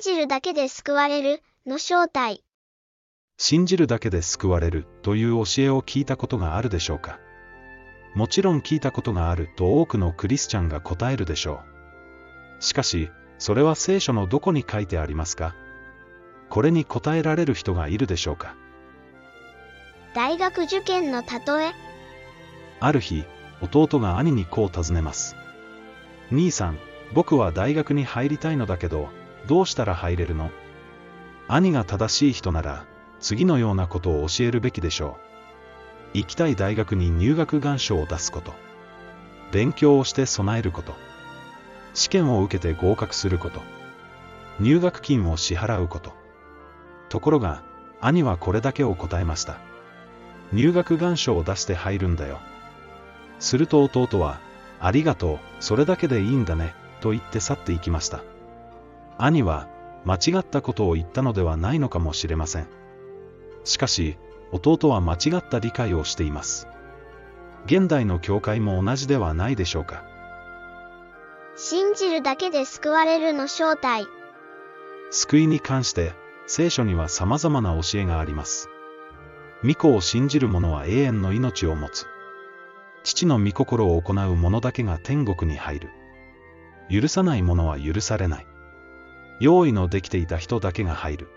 信じるだけで救われるの正体。信じるだけで救われるという教えを聞いたことがあるでしょうか？もちろん聞いたことがあると多くのクリスチャンが答えるでしょう。しかし、それは聖書のどこに書いてありますか？これに答えられる人がいるでしょうか？大学受験の例え。ある日、弟が兄にこう尋ねます。兄さん、僕は大学に入りたいのだけど、どうしたら入れるの？兄が正しい人なら、次のようなことを教えるべきでしょう。行きたい大学に入学願書を出すこと。勉強をして備えること。試験を受けて合格すること。入学金を支払うこと。ところが、兄はこれだけを答えました。入学願書を出して入るんだよ。すると弟は、ありがとう、それだけでいいんだね、と言って去っていきました。兄は、間違ったことを言ったのではないのかもしれません。しかし、弟は間違った理解をしています。現代の教会も同じではないでしょうか。信じるだけで救われるの正体。救いに関して、聖書には様々な教えがあります。御子を信じる者は永遠の命を持つ。父の御心を行う者だけが天国に入る。許さない者は許されない。用意のできていた人だけが入る。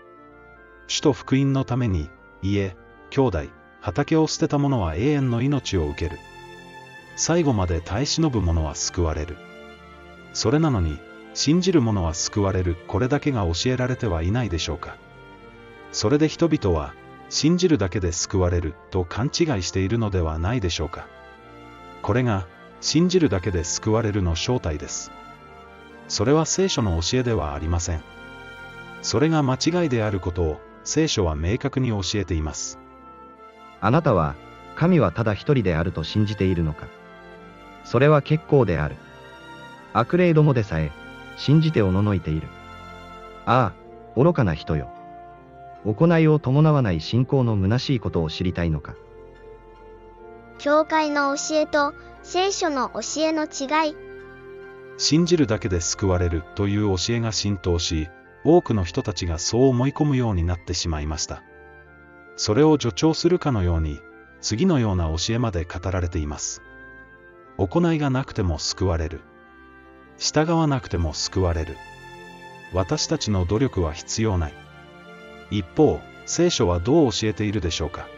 主と福音のために、家、兄弟、畑を捨てた者は永遠の命を受ける。最後まで耐え忍ぶ者は救われる。それなのに、信じる者は救われる、これだけが教えられてはいないでしょうか。それで人々は、信じるだけで救われる、と勘違いしているのではないでしょうか。これが、信じるだけで救われるの正体です。それは聖書の教えではありません。それが間違いであることを、聖書は明確に教えています。あなたは、神はただ一人であると信じているのか。それは結構である。悪霊どもでさえ、信じておののいている。ああ、愚かな人よ。行いを伴わない信仰の虚しいことを知りたいのか。教会の教えと聖書の教えの違い。信じるだけで救われるという教えが浸透し、多くの人たちがそう思い込むようになってしまいました。それを助長するかのように、次のような教えまで語られています。行いがなくても救われる。従わなくても救われる。私たちの努力は必要ない。一方、聖書はどう教えているでしょうか。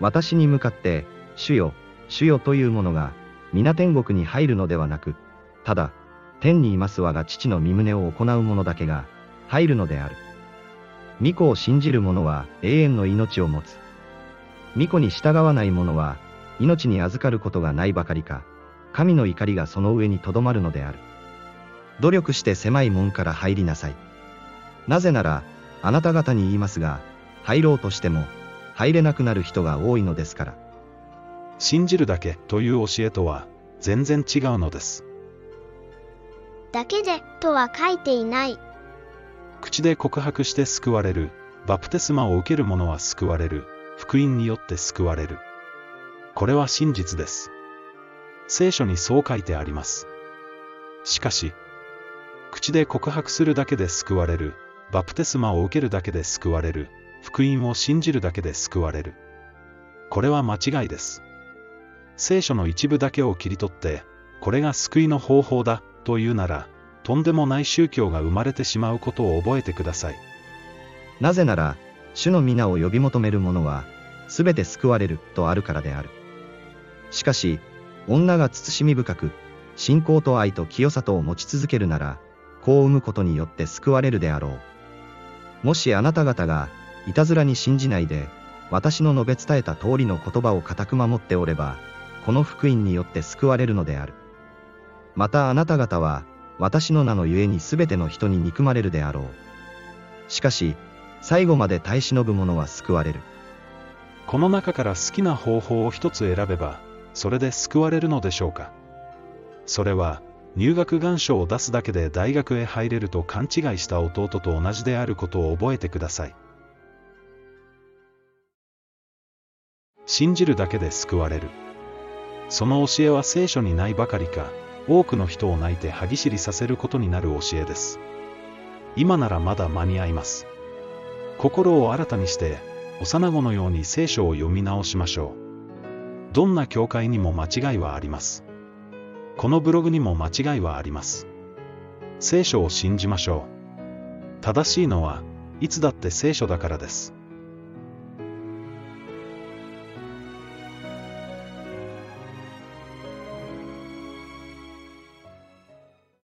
私に向かって、主よ、主よというものが、皆天国に入るのではなく、ただ、天にいます我が父の身旨を行う者だけが、入るのである。御子を信じる者は永遠の命を持つ。御子に従わない者は、命に預かることがないばかりか、神の怒りがその上にとどまるのである。努力して狭い門から入りなさい。なぜなら、あなた方に言いますが、入ろうとしても、入れなくなる人が多いのですから。信じるだけという教えとは、全然違うのです。だけでとは書いていない。口で告白して救われる、バプテスマを受ける者は救われる、福音によって救われる。これは真実です。聖書にそう書いてあります。しかし、口で告白するだけで救われる、バプテスマを受けるだけで救われる、福音を信じるだけで救われる。これは間違いです。聖書の一部だけを切り取って、これが救いの方法だ、というなら、とんでもない宗教が生まれてしまうことを覚えてください。なぜなら、主の皆を呼び求める者は、すべて救われる、とあるからである。しかし、女が慎み深く、信仰と愛と清さとを持ち続けるなら、子を産むことによって救われるであろう。もしあなた方が、いたずらに信じないで、私の述べ伝えた通りの言葉を固く守っておれば、この福音によって救われるのである。またあなた方は、私の名のゆえにすべての人に憎まれるであろう。しかし、最後まで耐え忍ぶ者は救われる。この中から好きな方法を一つ選べば、それで救われるのでしょうか。それは、入学願書を出すだけで大学へ入れると勘違いした弟と同じであることを覚えてください。信じるだけで救われる。その教えは聖書にないばかりか、多くの人を泣いて歯ぎしりさせることになる教えです。今ならまだ間に合います。心を新たにして、幼子のように聖書を読み直しましょう。どんな教会にも間違いはあります。このブログにも間違いはあります。聖書を信じましょう。正しいのは、いつだって聖書だからです。